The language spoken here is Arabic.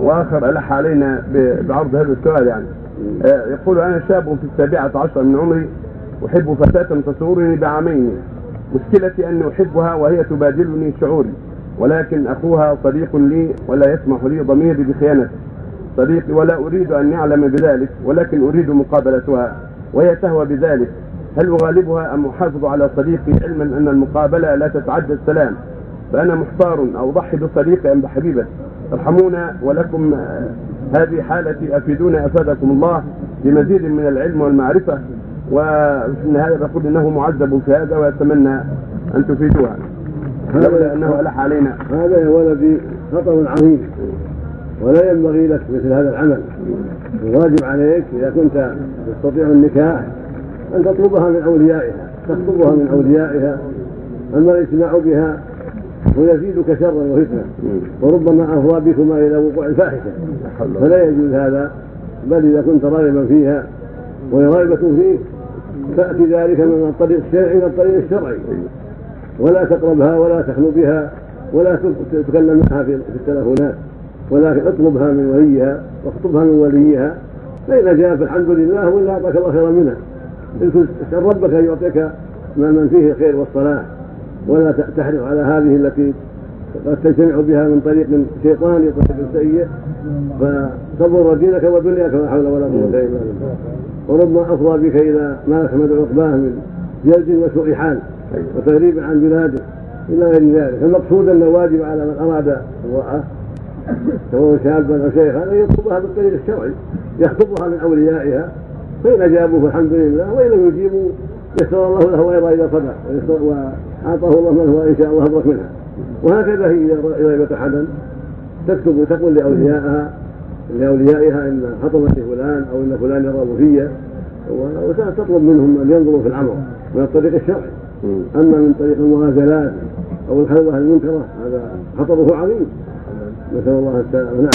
وآخر ألح علينا بعرض هذا السؤال يعني. آه، يقول أنا شاب في السابعة عشر من عمري أحب فتاة تصورني بعامين. مشكلتي اني أحبها وهي تبادلني شعوري ولكن أخوها صديق لي ولا يسمح لي ضميري بخيانته صديقي ولا أريد أن يعلم بذلك ولكن أريد مقابلتها وهي تهوى بذلك. هل أغالبها أم أحافظ على صديقي علما أن المقابلة لا تتعدى السلام؟ فأنا محتار أو اضحي بصديقي أم بحبيبتي؟ ارحمونا ولكم آه، هذه حالتي أفيدونا أفادكم الله بمزيد من العلم والمعرفة وفي النهايه بقول إنه معذب في هذا ويتمنى أن تفيدوها. لولا أنه ألح علينا. هذا يا ولدي خطر عظيم ولا ينبغي لك مثل هذا العمل. الواجب عليك إذا كنت تستطيع النكاح أن تطلبها من أوليائها تخطبها من أوليائها اما الاجتماع بها ويزيدك شرا وفتنه وربما افضى بكما إلى وقوع الفاحشة. فلا يجوز هذا. بل إذا كنت راغبا فيها وهي راغبة فيك تاتي ذلك من الطريق الشرعي إلى الطريق الشرعي. ولا تقربها ولا تخلو بها ولا تتكلم معها في التلفونات ولكن اطلبها من وليها واخطبها من وليها. فإذا جاء فالحمد لله وإلا أعطاك الله خيرا منها. إن ربك أن يعطيك ما من فيه الخير والصلاح. ولا تحرص على هذه التي قد تجتمع بها من طريق شيطاني طريق سيء فتضر دينك ودنياك ولا حول ولا قوة إلا بالله. وربما أفضى بك إلى ما يحمد عقباه من جلد وسوء حال وتغريب عن بلاده إلى غير ذلك. المقصود أن الواجب على من أراد امراه سواء شابا أو شيخا أن يطلبها بالطريق الشرعي يخطبها من أوليائها. فإن اجابوا فالحمد لله وإن لم يجيبوا يسر الله له غير اذا صدق وأعطاه الله من هو ان شاء الله ابرك منها وهكذا هي إذا رغبت أحدا تكتب وتقول لاوليائها لأوليائها إن خطبت فلان أو إن فلان يرغب في وتطلب منهم أن ينظروا في الامر من الطريق الشرعي. أما من طريق المغازلات أو الخلوة المنكرة هذا خطره عظيم. نسأل الله السلامه نعم.